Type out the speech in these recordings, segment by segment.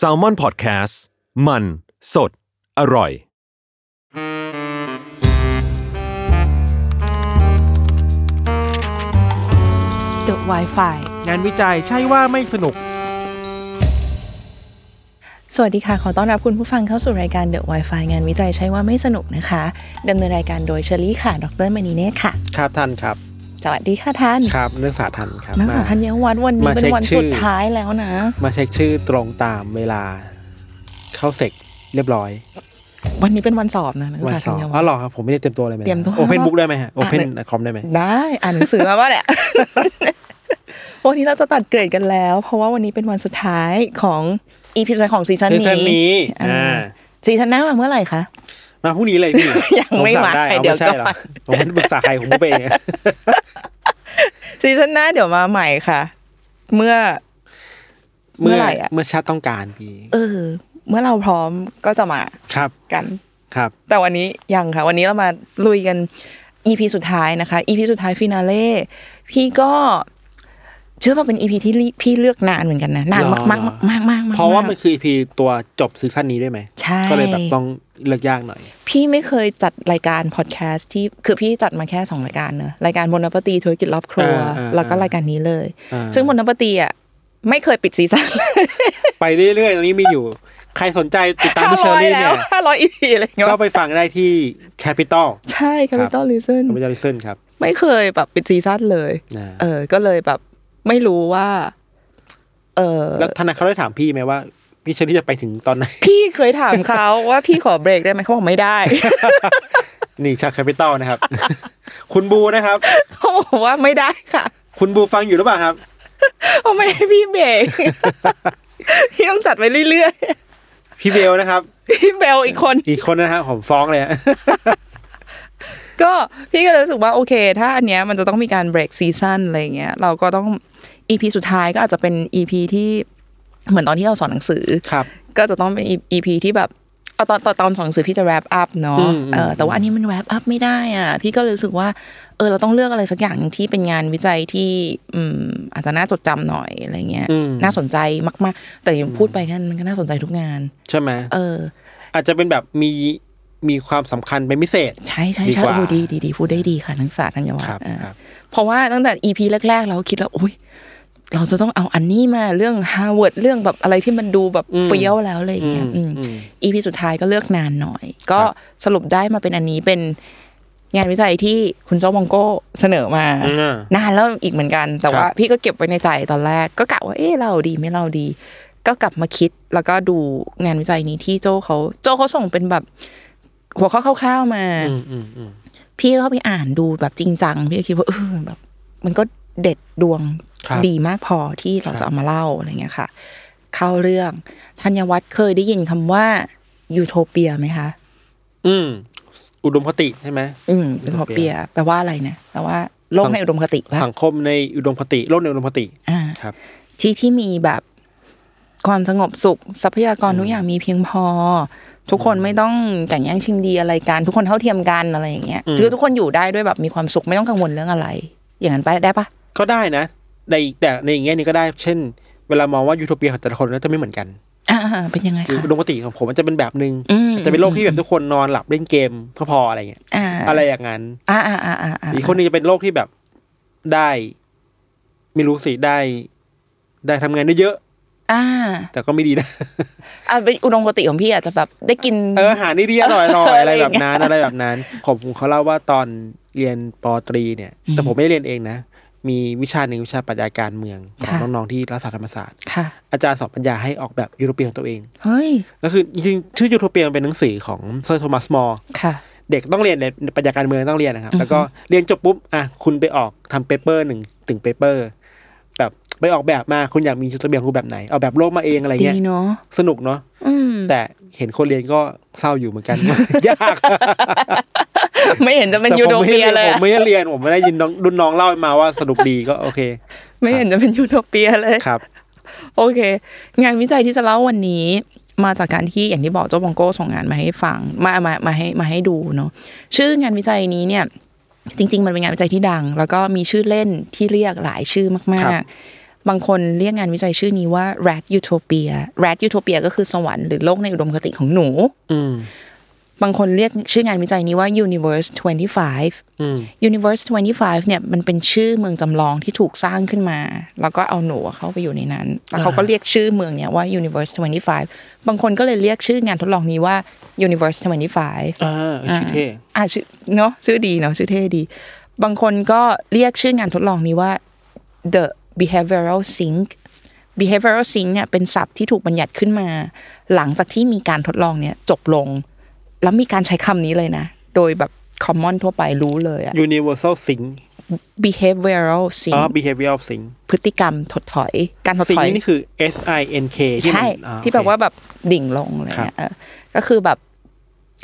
s a l m o n PODCAST มัน สด อร่อย The Wi-Fi งานวิจัยใช่ว่าไม่สนุก สวัสดีค่ะ ขอต้อนรับคุณผู้ฟังเข้าสู่รายการ The Wi-Fi งานวิจัยใช่ว่าไม่สนุกนะคะดำเนินรายการโดยเชอรี่ค่ะ ดรมณีเนตรค่ะ ครับท่านครับ สวัสดีค่ะท่านครับนักศึกษาท่านครับนักศึกษามาธัญวัฒน์วันนี้มาเป็นเช็ควันชื่อสุดท้ายแล้วนะ มาเช็คชื่อตรงตามเวลาเข้าเสกเรียบร้อย วันนี้เป็นวันสอบนะนักศึวักนษาสธัอบญอ๋วัอฒน์เหรอครับผมไม่ได้เตรียมตัวเลยไหมเตรียมตัวโอเพนบุ๊กได้ไหมฮะโอเพนอะคอมได้ไหมได้อ่านหนังสือมาว่าเนี่ยวันนี้เราจะตัดเกรดกันแล้ว เพราะว่าวันนี้เป็นวันสุดท้ายของ EP สุดท้ายของซีซั่นซีนี้ซั่นนี้อ่าอ่าซีซั่นหน้ามาเมื่อไหร่คะ มาพรุ่งนี้เลยพี่ยังไม่ผสั่มาได้เอาเดี๋ยวไม่ใช่เหรอก่อนผมไม่ได้ปรึกษาใครผมพูดไปเองซีซั่นหน้าเดี๋ยวมาใหม่ค่ะ เมื่อ เมื่อไหร่อะเมื่อชาติต้องการพี่เออ เมื่อเราพร้อมก็จะมาครับกันครับ แต่วันนี้ยังค่ะ วันนี้เรามาลุยกัน EP สุดท้ายนะคะ EP สุดท้าย finale พี่ก็ เชื่อว่าเป็น EP ที่พี่เลือกนานเหมือนกันนะนานหรมากอมากมากมากมากเพราะว่ามันคือ EP ตัวจบซีซั่นนี้ด้วยไหมใช่ก็เลยแบบต้องเลือกยากหน่อย พี่ไม่เคยจัดรายการพอดแคสต์ที่คือพี่จัดมาแค่สองรายการเนอะรายการบนนปตีธุรกิจรอบครัวอ่าอ่าแล้วก็รายการนี้เลยอ่าซึ่งบนนปตีอะไม่เคยปิดซีซั่นไปเรื่อยๆตรงนี้มีอยู่ ใครสนใจติดตามพี่เชอรี่เนี่ยห้าร้อยอีพีอะไรอย่างเงี้ยก็ไปฟังได้ที่ Capital ใช่ Capital Reason Capital Listen ครับ ไม่เคยแบบปิดซีซั่นเลยอ่าเออ ก็เลยแบบ ไม่รู้ว่า เออแล้วธนาคารได้ถามพี่ไหมว่า พี่เชอรี่จะไปถึงตอนไหน พี่เคยถามเขาว่าพี่ขอเบรกได้ไหมเขาบอกไม่ได้ นี่ชา Capital นะครับ คุณบูนะครับเขาบอกว่าไม่ได้ค่ะ คุณบูฟังอยู่หรือเปล่าครับเขาไม่ให้พี่เบรกพี่ต้องจัดไปเรื่อยพี่เบลนะครับๆพี่เบลอีกคน อีกคนนะครับผมฟ้องเลยฮะ ก็พี่ก็เลยรู้สึกว่าโอเค ถ้าอันเนี้ยมันจะต้องมีการเบรกซีซั่นอะไรเงี้ยเราก็ต้อง EP สุดท้ายก็อาจจะเป็น EP ที่เหมือนตอนที่เราสอนหนังสือครับ ก็จะต้องเป็น EP ที่แบบเอาตอนตอนตอนสอนหนังสือพี่จะ wrap up เนาะอืมเออแต่ว่าอันนี้มัน wrap up ไม่ได้อะ พี่ก็เลยรู้สึกว่า เออเราต้องเลือกอะไรสักอย่างหนึ่งที่เป็นงานวิจัยที่อืมอาจจะน่าจดจำหน่อยอะไรเงี้ยอืมน่าสนใจมาก ๆ แต่ยังพูดไปกันมันก็น่าสนใจทุกงาน ใช่ไหมเออ อาจจะเป็นแบบมี มีความสำคัญเป็นพิเศษ ใช่ใช่ดีใช่กว่าโอ้ดีดีดีพูดได้ดีค่ะนักศึกษาธัญวัฒครับน์เออครับเพราะว่าตั้งแต่ EP แรก ๆ เราคิดว่าอุ้ยเราจะต้องเอาอันนี้มาเรื่องฮาร์วาร์ดเรื่องแบบอะไรที่มันดูแบบอืมเฟี้ยวแล้วอะไรอย่างเงี้ยอืมอืมอืม EP สุดท้ายก็เลือกนานหน่อย ก็ครับสรุปได้มาเป็นอันนี้เป็นงานวิจัยที่คุณโจ้มองโก้เสนอมาอ่านานแล้วอีกเหมือนกัน แต่ครับว่าพี่ก็เก็บไว้ในใจตอนแรก ก็กะว่าเอ๊ะเราดีไม่เราดี ก็กลับมาคิดแล้วก็ดูงานวิจัยนี้ที่โจเขาโจเขาส่งเป็นแบบ หัวข้อคร่าวๆมาอืมอืมอืมพี่ก็เข้าไปอ่านดูแบบจริงจังพี่ก็คิดว่าเออแบบ มันก็เด็ดดวงครับดีมากพอที่เราครับจะเอามาเล่าอะไรเงี้ยค่ะ เข้าเรื่องธัญวัฒน์เคยได้ยินคำว่ายูโทเปียไหมคะ อืม อุดมคติใช่ไหมอืมยูโทเปีย แปลว่าอะไรนะแปลว่าโลกในอุดมคติปะสังคมในอุดมคติ โลกในอุดมคติ อ่าครับ ที่ที่มีแบบความสงบสุข ทรัพยากรทุกอย่างมีเพียงพอ ทุกคนไม่ต้องแข่งแย่งชิงดีอะไรกัน ทุกคนเท่าเทียมกันอะไรอย่างเงี้ยอืมคือทุกคนอยู่ได้ด้วยแบบมีความสุขไม่ต้องกังวลเรื่องอะไร อย่างนั้นไปได้ปะก็ได้นะในแต่ในอย่างเงี้ยนี้ก็ได้ เช่น เวลามองว่ายูโทเปียของแต่ละคนก็จะไม่เหมือนกันอ่าเป็นยังไงคือคะอุดมคติของผมมันจะเป็นแบบนึงอืมจะเป็นโลกที่แบบทุกคนนอนหลับเล่นเกมก็พออะไรเงี้ยอ่าอะไรอย่างนั้นอ่าอ่าอ่าอ่าอ่าอีกคนหนึงจะเป็นโลกที่แบบได้ ไม่รู้สิได้ ได้ทำงานได้เยอะ อ่า แต่ก็ไม่ดีนะอ่าเป็นอุดมคติของพี่อาจจะแบบได้กิน เอออาหารดีๆอร่อยๆเอออะอะไรไรแบอย่างบเงี้ยนั้นอะไรแบบนั้นผมเขาเล่าว่าตอนเรียนปอตรีเนี่ย แต่ผมไม่ได้เรียนเองนะ มีวิชาหนึ่งวิชาปรัชญาการเมืองของน้องๆที่รัฐศาสตร์ธรรมศาสตร์ค่ะอาจารย์สอนปรัญญาให้ออกแบบยูโรเปียของตัวเอง เฮ้ยก็คือจริงๆชื่อยูโทเปียมันเป็นหนังสือของเซอร์โทมัสมอร์ค่ะเด็กต้องเรียนในปรัชญาการเมืองต้องเรียนนะครับอือฮึแล้วก็เรียนจบปุ๊บอะคุณไปออกทำ paper หนึ่งถึง paper แบบ ไปออกแบบมาคุณอยากมีชุดระเบียบคุณแบบไหนออกแบบโลกมาเองอะไรดีเงี้ยเนาะสนุกเนาะอืมแต่เห็นคนเรียนก็เศร้าอยู่เหมือนกันยากไม่เห็นจะเป็นแต่ยูผมโทไม่เปียเรียนเลยผมไม่ได้เรียนผมไม่ได้ยินน้องรุ่นน้องเล่ามาว่าสนุกดีก็โอเค ไม่เห็นจะเป็นยูโทเปียเลยครับ โอเค งานวิจัยที่จะเล่าวันนี้มาจากการที่อย่างที่บอกเจ้าบองโก้ส่งงานมาให้ฟังมามามาให้มาให้ดูเนาะชื่องานวิจัยนี้เนี่ยจริง ๆ มันเป็นงานวิจัยที่ดัง แล้วก็มีชื่อเล่นที่เรียกหลายชื่อมาครักบๆ บางคนเรียกงานวิจัยชื่อนี้ว่า rat utopia rat utopia ก็คือสวรรค์หรือโลกในอุดมคติของหนูอืมบางคนเรียกชื่องานวิจัยนี้ว่า universe 25อืม Universe 25 เนี่ยมันเป็นชื่อเมืองจำลองที่ถูกสร้างขึ้นมา แล้วก็เอาหนูเข้าไปอยู่ในนั้น แล้วเขาก็เรียกชื่อเมืองเนี่ยว่า Universe 25 บางคนก็เลยเรียกชื่องานทดลองนี้ว่า Universe 25อ่าชื่อเท่อ่าชื่อเนาะชื่อดีเนาะชื่อเท่ดี บางคนก็เรียกชื่องานทดลองนี้ว่า the behavioral sink behavioral sink เนี่ยเป็นศัพท์ที่ถูกบัญญัติขึ้นมา หลังจากที่มีการทดลองเนี่ยจบลง แล้วมีการใช้คำนี้เลยนะ โดยแบบ common ทั่วไปรู้เลยอะ universal sing behavioral อ๋อ sink behavioral sing พฤติกรรมถดถอย การถด sing ถอยนี่คือ s i n k ที่ใช่มันอ่าที่โอเคแบบว่าแบบดิ่งลงอะไรครับเงี้ยเออก็คือแบบ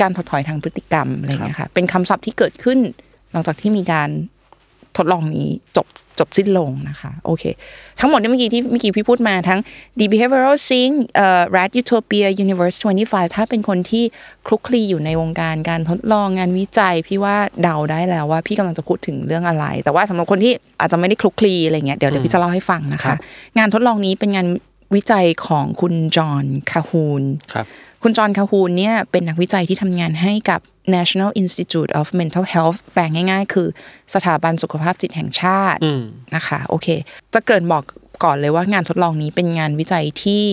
การถดถอยทางพฤติกรรมอะไรเงี้ยค่ะ เป็นคำศัพท์ที่เกิดขึ้นหลังจากที่มีการ ทดลองนี้จบจบสิ้นลงนะคะโอเค ทั้งหมดเนี่ยเมื่อกี้ที่เมื่อกี้พี่พูดมาทั้ง The Behavioral Sing เอ่อ Rat Utopia Universe 25 ถ้าเป็นคนที่คลุกคลีอยู่ในวงการการทดลองงานวิจัย พี่ว่าเดาได้แล้วว่าพี่กำลังจะพูดถึงเรื่องอะไร แต่ว่าสำหรับคนที่อาจจะไม่ได้คลุกคลีอะไรเงี้ยเดี๋ยวเดี๋ยวพี่จะเล่าให้ฟังนะครัคะบงานทดลองนี้เป็นงาน วิจัยของคุณจอห์นคาฮูนครับคุณจอห์นคาฮูนเนี่ยเป็นนักวิจัยที่ทำงานให้กับ National Institute of Mental Health แปลงง่ายๆ คือสถาบันสุขภาพจิตแห่งชาติอืมนะคะโอเค จะเกริ่นบอกก่อนเลยว่างานทดลองนี้เป็นงานวิจัยที่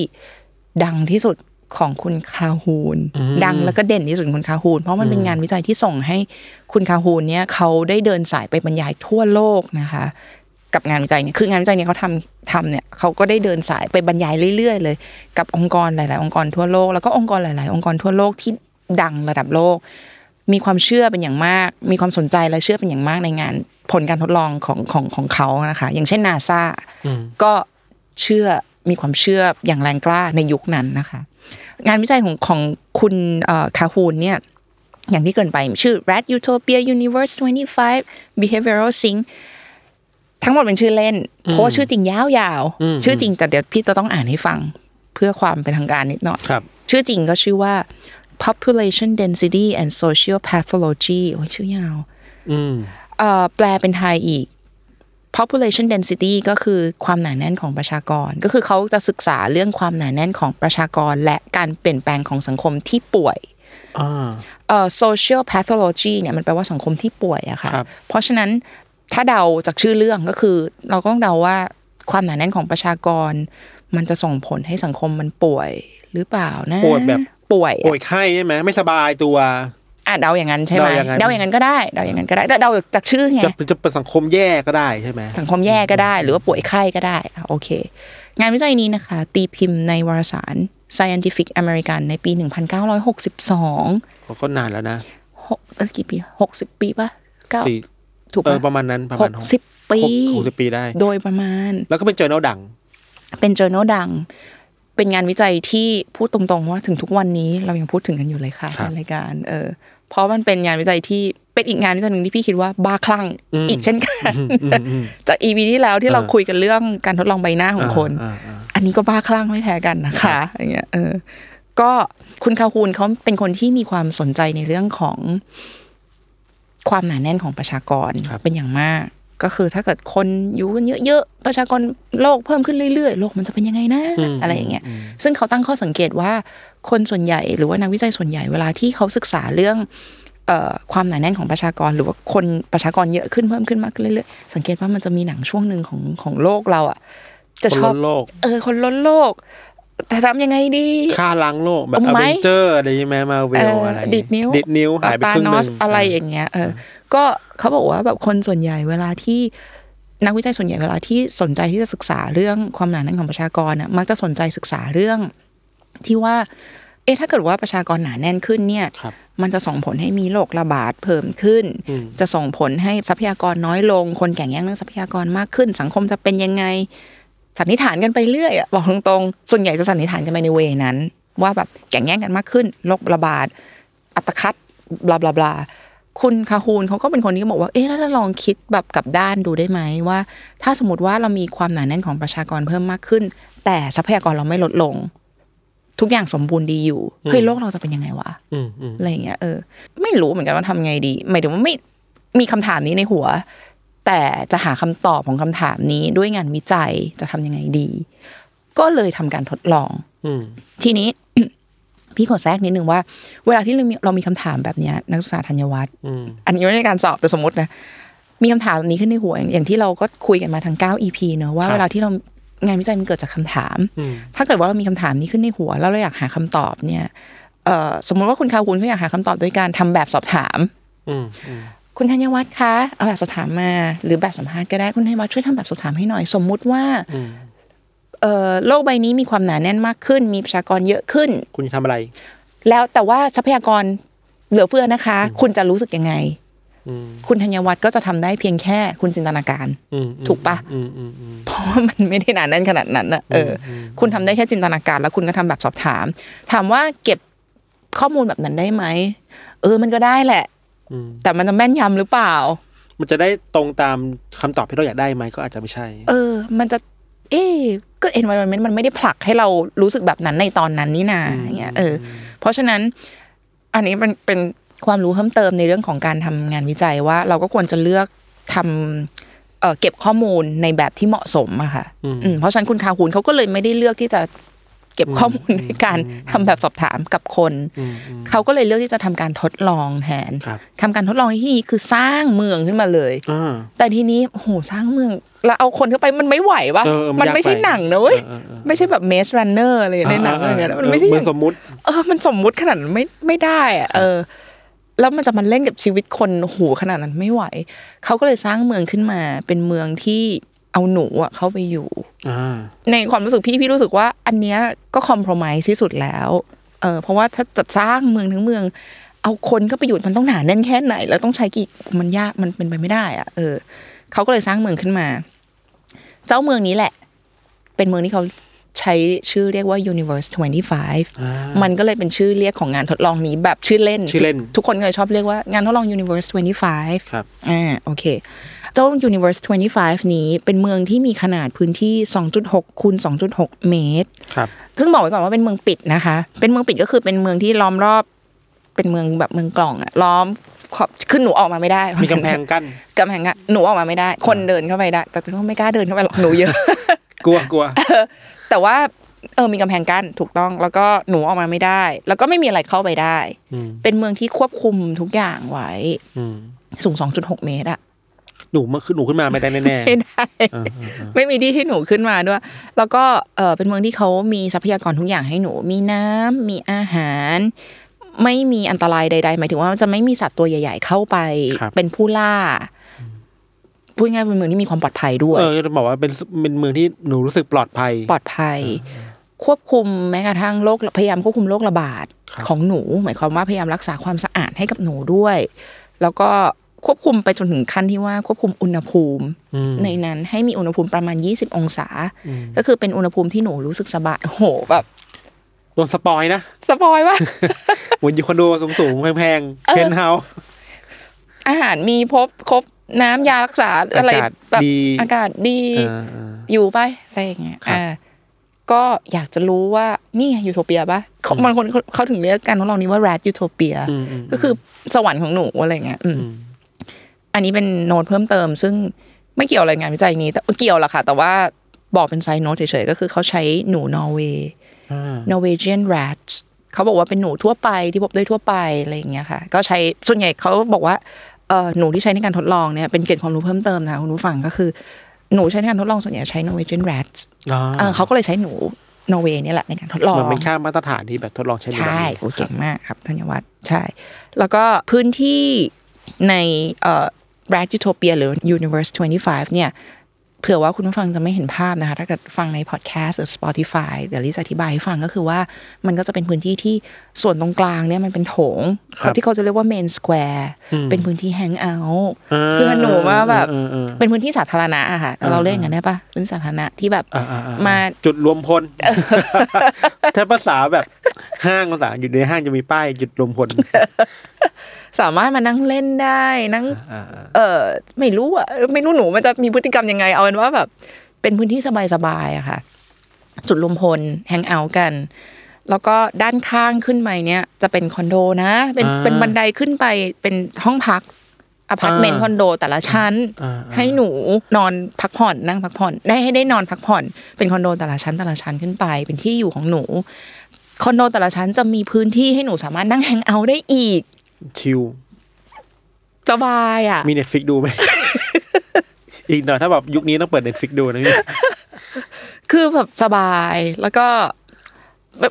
ดังที่สุดของคุณคาฮูนดังแล้วก็เด่นที่สุดของคุณคาฮูนเพราะมันเป็นงานวิจัยที่ส่งให้คุณคาฮูนเนี่ยเขาได้เดินสายไปบรรยายทั่วโลกนะคะ กับงานวิจัยเนี่ยคืองานวิจัยเนี่ยเขาทำทำเนี่ยเขาก็ได้เดินสายไปบรรยายเรื่อยๆ เลย กับองค์กรหลาย ๆ องค์กรทั่วโลกแล้วก็องค์กรหลาย ๆ องค์กรทั่วโลกที่ดังระดับโลก มีความเชื่อเป็นอย่างมาก มีความสนใจและเชื่อเป็นอย่างมากในงานผลการทดลองของของของเขานะคะ อย่างเช่นนาซาก็เชื่อมีความเชื่ออย่างแรงกล้าในยุคนั้นนะคะ งานวิจัยของของคุณเอ่อคาฮูนเนี่ยอย่างที่เกรินไปชื่อ Rat Utopia Universe 25 Behavioral Sing ทั้งหมดเป็นชื่อเล่น เพราะว่าชื่อจริงยาวๆ ชื่อจริงแต่เดี๋ยวพี่จะต้องอ่านให้ฟัง เพื่อความเป็นทางการนิดหน่อยครับชื่อจริงก็ชื่อว่า population density and social pathology โอ้ยชื่อยาวอืมเอ่อแปลเป็นไทยอีก population density ก็คือความหนาแน่นของประชากร ก็คือเขาจะศึกษาเรื่องความหนาแน่นของประชากร และการเปลี่ยนแปลงของสังคมที่ป่วยอ่าเอ่อ social pathology เนี่ยมันแปลว่าสังคมที่ป่วยอะค่ะครับเพราะฉะนั้น ถ้าเดาจากชื่อเรื่องก็คือ เราก็ต้องเดาว่าความหนาแน่นของประชากร มันจะส่งผลให้สังคมมันป่วยหรือเปล่านะป่วยแบบป่วยอะป่วยไข้ใช่ไหมไม่สบายตัวอะเดาอย่างนั้นใช่ไหมเดาอย่างนั้นเดาอย่างนั้นก็ได้เดาอย่างนั้นก็ได้เดาจากชื่อไงจะจะเป็นสังคมแย่ก็ได้ใช่ไหมสังคมแย่ก็ได้ หรือว่าป่วยไข้ก็ได้อะโอเค งานวิจัยนี้นะคะ ตีพิมพ์ในวารสาร Scientific American ในปี 1962ก็นานแล้วนะหกเอ้ยกี่ปีหกสิบปีปะเก้าสี่ ถูกเอปะอประมาณนั้นประหมาณกสิบปีหกสิบปีได้ โดยประมาณ แล้วก็เป็น journal ดัง เป็น journal ดัง เป็นงานวิจัยที่พูดตรงๆว่าถึงทุกวันนี้เรายังพูดถึงกันอยู่เลยค่ะครับในรายการ เออ เพราะมันเป็นงานวิจัยที่เป็นอีกงานวิจัยหนึ่งที่พี่คิดว่าบ้าคลั่งอีกเช่นกันจากอีพีที่แล้วที่เราคุยกันเรื่องการทดลองใบหน้าของคนอ่าอ่าอันนี้ก็บ้าคลั่งไม่แพ้กันนะคะอย่างเงี้ยเออก็คุณคาฮูนเขาเป็นคนที่มีความสนใจในเรื่องของ ความหนาแน่นของประชากรครับเป็นอย่างมาก ก็คือถ้าเกิดคนอยู่กันเยอะๆประชากรโลกเพิ่มขึ้นเรื่อยๆโลกมันจะเป็นยังไงนะอะไรอย่างเงี้ยซึ่งเขาตั้งข้อสังเกตว่าคนส่วนใหญ่หรือว่านักวิจัยส่วนใหญ่เวลาที่เขาศึกษาเรื่องเอ่อความหนาแน่นของประชากร หรือว่าคนประชากรเยอะขึ้นเพิ่มขึ้นมากขึ้นเรื่อยๆสังเกตว่ามันจะมีหนังช่วงหนึ่งของของโลกเราอะจะชอบคนล้นโลกเออคนล้นโลก แต่ทำยังไงดีฆ่าล้างโลกแบบเอาอไหมเวนเจอร์อะไรใช่ไหมมาเวเอลออะไรดิดนิ้วดิดนิ้วหายไปตาครึ่งหนนึองสอะไรอย่างเงี้ยเออ ก็เขาบอกว่าแบบคนส่วนใหญ่เวลาที่นักวิจัยส่วนใหญ่เวลาที่สนใจที่จะศึกษาเรื่องความหนาแน่นของประชากรน่ะมักจะสนใจศึกษาเรื่อง ที่ว่า เอ๊ะถ้าเกิดว่าประชากรหนาแน่นขึ้นเนี่ยครับมันจะส่งผลให้มีโรคระบาดเพิ่มขึ้น จะส่งผลให้ทรัพยากรน้อยลง คนแข่งแย่งเรื่องทรัพยากรมากขึ้น สังคมจะเป็นยังไง สันนิษฐานกันไปเรื่อยอะบอกตรงๆส่วนใหญ่จะสันนิษฐานกันไปในเวนั้น ว่าแบบแข่งแย่งกันมากขึ้นโรคระบาด อัตคัดบลาบลาบลาคุณคาฮูนเขาก็เป็นคนที่บอกว่า เอ๊ะแล้วเราลองคิดแบบกลับด้านดูได้ไหมว่า ถ้าสมมติว่าเรามีความหนาแน่นของประชากรเพิ่มมากขึ้น แต่ทรัพยากรเราไม่ลดลง ทุกอย่างสมบูรณ์ดีอยู่เฮ้ยโลกเราจะเป็นยังไงวะอืมอืมอะไรอย่างเงี้ยเออ ไม่รู้เหมือนกันว่าทำไงดี หมายถึงว่าไม่มีคำถามนี้ในหัว แต่จะหาคำตอบของคำถามนี้ด้วยงานวิจัยจะทำยังไงดี ก็เลยทำการทดลองอืมทีนี้พี่ขอแทรกนิดนึงว่า เวลาที่เรามีเรามีคำถามแบบเนี้ยนักศึกษาธัญวัฒน์อืมอันนี้ไม่ใช่การสอบแต่สมมตินะมีคำถามแบบนี้ขึ้นในหัวอย่างอย่างที่เราก็คุยกันมาทั้ง9 EP เนอะว่าครับเวลาที่เรางานวิจัยมันเกิดจากคำถามอืมถ้าเกิดว่าเรามีคำถามนี้ขึ้นในหัว แล้วเราอยากหาคำตอบเนี่ยเอ่อสมมติว่าคุณคาวุนเขาอยากหาคำตอบโดยการทำแบบสอบถามอืมอืม คุณธัญวัฒน์คะเอาแบบสอบถามมา หรือแบบสัมภาษณ์ก็ได้คุณธัญวัฒน์ช่วยทำแบบสอบถามให้หน่อย สมมุติว่าอืมเอ่อโลกใบนี้มีความหนาแน่นมากขึ้น มีประชากรเยอะขึ้น คุณจะทำอะไร แล้วแต่ว่าทรัพยากรเหลือเฟือนะคะ คุณจะรู้สึกยังไงอืมคุณธัญวัฒน์ก็จะทำได้เพียงแค่คุณจินตนาการอืมถูกปะอืมอืมอืมเพราะว่ามันไม่ได้หนาแน่นขนาดนั้นนะเอออ คุณทำได้แค่จินตนาการ แล้วคุณก็ทำแบบสอบถาม ถามว่าเก็บข้อมูลแบบนั้นได้ไหมเออ มันก็ได้แหละอืม แต่มันจะแม่นยำหรือเปล่า มันจะได้ตรงตามคำตอบที่เราอยากได้ไหมก็อาจจะไม่ใช่ เออ มันจะ เอ๊ะก็ environment มันไม่ได้ผลักให้เรารู้สึกแบบนั้นในตอนนั้นนี่นาอย่างเงี้ยเออ เพราะฉะนั้น อันนี้มันเป็นความรู้เพิ่มเติมในเรื่องของการทำงานวิจัยว่า เราก็ควรจะเลือกทำเอ่อเก็บข้อมูลในแบบที่เหมาะสมอะค่ะอืมอืมเพราะฉะนั้นคุณคาฮูนเขาก็เลยไม่ได้เลือกที่จะ เก็บข้อมูลในการทำแบบสอบถามกับคนอืมอืมเขาก็เลยเลือกที่จะทำการทดลองแทนครับทำการทดลองในที่นี้คือสร้างเมืองขึ้นมาเลยอ่าแต่ทีนี้โหสร้างเมืองแล้วเอาคนเข้าไปมันไม่ไหวปะเออมันมันยากไม่ใช่ไปหนังนะเว้ยเออเออเออไม่ใช่แบบเมสรันเนอร์อะไรในหนังอะไรเงี้ยมันไม่ใช่เมือองย่างสมมุติเออมันสมมุติขนาดนั้นไม่ไม่ได้อะเออ แล้วมันจะมาเล่นกับชีวิตคนโอ้โหขนาดนั้นไม่ไหว เขาก็เลยสร้างเมืองขึ้นมา เป็นเมืองที่ เอาหนูอะเข้าไปอยู่อ่าในความรู้สึกพี่พี่รู้สึกว่าอันเนี้ยก็คอม p r o m i s e ที่สุดแล้วเออเพราะว่าถ้าจะสร้างเมืองทั้งเมือง เอาคนก็ไปอยู่มันต้องหนาแน่นแค่ไหน แล้วต้องใช้กี่มันยากมันเป็นไปไม่ได้อะเออเขาก็เลยสร้างเมืองขึ้นมา เจ้าเมืองนี้แหละ เป็นเมืองที่เขา ใช้ชื่อเรียกว่า Universe 25อ่ามันก็เลยเป็นชื่อเรียกของงานทดลองนี้แบบชื่อเล่น ชื่อเล่น ทุกคนก็เลยชอบเรียกว่างานทดลอง Universe 25 ครับ อ่า โอเค เจ้า Universe 25 นี้เป็นเมืองที่มีขนาดพื้นที่ 2.6คูณ2.6 เมตร ครับ ซึ่งบอกไว้ก่อนว่าเป็นเมืองปิดนะคะ เป็นเมืองปิดก็คือเป็นเมืองที่ล้อมรอบ เป็นเมืองแบบเมืองกล่องอะล้อม ขอบขึ้นหนูออกมาไม่ได้มีกำแพงกั้นกำแพงอะหนูออกมาไม่ได้ คนเดินเข้าไปได้ แต่ก็ไม่กล้าเดินเข้าไปหรอกหนูเยอะ กลัวกลัวแต่ว่าเออมีกำแพงกั้นถูกต้อง แล้วก็หนูออกมาไม่ได้ แล้วก็ไม่มีอะไรเข้าไปได้อืมเป็นเมืองที่ควบคุมทุกอย่างไว้อืมสูง2.6เมตรอะหนูมาขึ้นหนูขึ้นมาไม่ได้แน่ไม่ได้ๆเออเออเออไม่มีที่ให้หนูขึ้นมาด้วย แล้วก็เออเป็นเมืองที่เขามีทรัพยากรทุกอย่างให้หนู มีน้ำมีอาหาร ไม่มีอันตรายใด ๆ หมายถึงว่าจะไม่มีสัตว์ตัวใหญ่ ๆ เข้าไป เป็นผู้ล่าพูดง่ายๆเป็นเมืองที่มีความปลอดภัยด้วย เออจะบอกว่าเป็นเป็นเมืองที่หนูรู้สึกปลอดภัย ปลอดภัย ควบคุมแม้กระทั่งโรคพยายามควบคุมโรคระบาดครับของหนู หมายความว่าพยายามรักษาความสะอาดให้กับหนูด้วย แล้วก็ควบคุมไปจนถึงขั้นที่ว่าควบคุมอุณหภูมิอืมในนั้นให้มีอุณหภูมิประมาณ 20 องศาอืมก็คือเป็นอุณหภูมิที่หนูรู้สึกสบายโอ้โหแบบ โดน spoil นะ spoil ว่าเหมือนอยู่คอนโดสูงสูงๆแพงๆเออเพนท์เฮาส์อาหารมีพบครบน้ำยารักษาอะไรอากาศแบบดีอากาศดีเออเอออยู่ไปอะไรอย่างเงี้ยครับอ่าก็อยากจะรู้ว่านี่ไงยูโทเปียปะเขาบางคนเขาเขาถึงเรียกการทดลองนี้ว่า rat utopia อืมอืมก็คือสวรรค์ของหนูอะไรเงี้ยอืมอืมอันนี้เป็นโน้ตเพิ่มเติม ซึ่งไม่เกี่ยวอะไรงานวิจัยนี้ แต่เกี่ยวแหละค่ะ แต่ว่าบอกเป็น side note เฉยๆก็คือเขาใช้หนูนอร์เวย์อ่า Norwegian rats เขาบอกว่าเป็นหนูทั่วไปที่พบได้ทั่วไปอะไรอย่างเงี้ยค่ะ ก็ใช้ส่วนใหญ่เขาบอกว่าเออหนูที่ใช้ในการทดลองเนี่ยเป็นเกร็ดความรู้เพิ่มเติมนะคะคุณผู้ฟังก็คือหนูใช้ในการทดลองส่วนใหญ่ใช้ Norwegian rats อ่าเออเขาก็เลยใช้หนูนอร์เวย์เนี่ยแหละในการทดลองเหมือนเป็นค่ามาตรฐานที่แบบทดลองใช้ในแบบใช่นี้โอ้ครัเก่บงมากครับธัญวัฒน์ใช่ แล้วก็พื้นที่ในเอ่อ Rat Utopia หรือ Universe 25 เนี่ย เผื่อว่าคุณผู้ฟังจะไม่เห็นภาพนะคะ ถ้าเกิดฟังในพอดแคสต์หรือ Spotify เดี๋ยวลิซอธิบายให้ฟังก็คือว่า มันก็จะเป็นพื้นที่ที่ส่วนตรงกลางเนี่ยมันเป็นโถงครับที่เขาจะเรียกว่า main squareเป็นพื้นที่แฮงเอาท์อ่าคือหนูว่าแบบเออเออเออเป็นพื้นที่สาธารณะอะค่ะ เราเรียกอย่างนั้นได้ปะพื้นที่สาธารณะที่แบบอ่าอ่าอ่ามาจุดรวมพลถ้าภาษาแบบห้างภาษาอยู่ในห้างจะมีป้ายจุดรวมพล สามารถมานั่งเล่นได้นั่งอ่าอ่าเออไม่รู้อะไม่รู้หนูมันจะมีพฤติกรรมยังไงเอาเป็นว่าแบบ เป็นพื้นที่สบายๆอะค่ะ จุดรวมพลแฮงเอาท์กัน แล้วก็ด้านข้างขึ้นไปเนี่ยจะเป็นคอนโดนะ เป็นเป็นบันไดขึ้นไปเป็นห้องพักอพาร์ตเมนต์คอนโดแต่ละชั้น ให้หนูนอนพักผ่อนนั่งพักผ่อน ได้ให้ได้นอนพักผ่อน เป็นคอนโดแต่ละชั้นแต่ละชั้นขึ้นไป เป็นที่อยู่ของหนูคอนโดแต่ละชั้นจะมีพื้นที่ให้หนูสามารถนั่ง hang out ได้อีก chill สบายอะ มี Netflix ดูไหม อีกหน่อยถ้าแบบยุคนี้ต้องเปิด Netflix ดูนะพี่ คือแบบสบายแล้วก็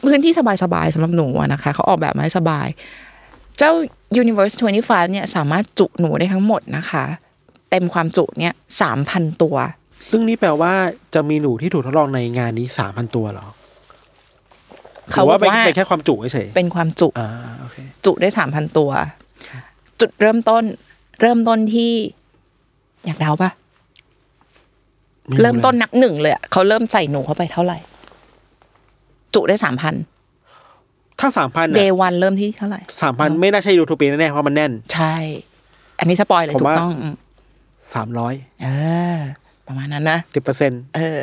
พื้นที่สบายๆสำหรับหนูอะนะคะ เขาออกแบบมาให้สบาย เจ้า Universe 25 เนี่ยสามารถจุหนูได้ทั้งหมดนะคะ เต็มความจุเนี่ย3,000ตัว ซึ่งนี่แปลว่าจะมีหนูที่ถูกทดลองในงานนี้สามพันตัวเหรอห เขารือบอว่ากเป็นว่าเป็นแค่ความจุเฉยเป็นความจุๆอ่าโอเคจุได้3,000ตัว จุดเริ่มต้น เริ่มต้นที่ อยาก day าปะเริ่มต้นนับหนึ่งเลยอะเขาเริ่มใส่หนูเข้าไปเท่าไหร่ จุได้สามพันถ้าสามพันเด one เริ่มที่เท่าไหร่สามพันไม่น่าใช่ยูโทเปียแน่ๆเพราะมันแน่น ใช่ อันนี้ spoil เลยผมนึกว่าต้องอืมสามร้อยเออ ประมาณนั้นนะสิบเปอร์เซ็นต์เออ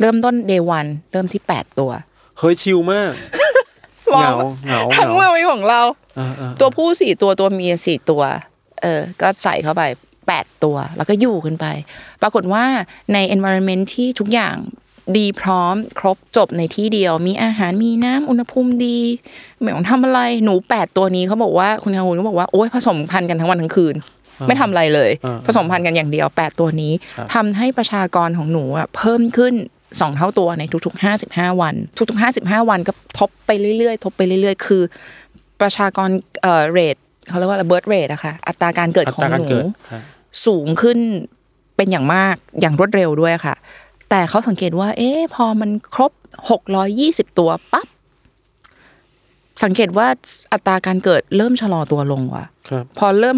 เริ่มต้น day one เริ่มที่แปดตัว เฮ้ย chill มากเหงาเหงาทั้งเหเมืงาองเป็นของเราเออเออตัวผู้สี่ตัวตัวเมียสี่ตัว เออ ก็ใส่เข้าไปแปดตัว แล้วก็อยู่ขึ้นไป ปรากฏว่าใน environment ที่ทุกอย่างดีพร้อมครบจบในที่เดียว มีอาหารมีน้ำอุณหภูมิดีไม่ต้องทำอะไรหนูแปดตัวนี้เขาบอกว่าคุณคาคุณก็บอกว่าโอ้ยผสมพันธุ์กันทั้งวันทั้งคืน ไม่ทำอะไรเลย ผสมพันธุ์กันอย่างเดียวแปดตัวนี้ทำให้ประชากรของหนูอะเพิ่มขึ้น สองเท่าตัวในทุกๆห้าสิบห้าวัน ทุกๆห้าสิบห้าวันก็ทบไปเรื่อยๆ ทบไปเรื่อยๆ คือ ประชากรเอ่อเรทเขาเรียกว่าเบิร์ดเรทอะค่ะอัตราการเกิดอัของตราหการนูเกิดฮะสูงขึ้นเป็นอย่างมากอย่างรวดเร็วด้วยค่ะ แต่เขาสังเกตว่า เอ๊ะพอมันครบหกร้อยี่สิบตัวปั๊บสังเกตว่าอัตราการเกิดเริ่มชะลอตัวลงว่ะครับพอเริ่ม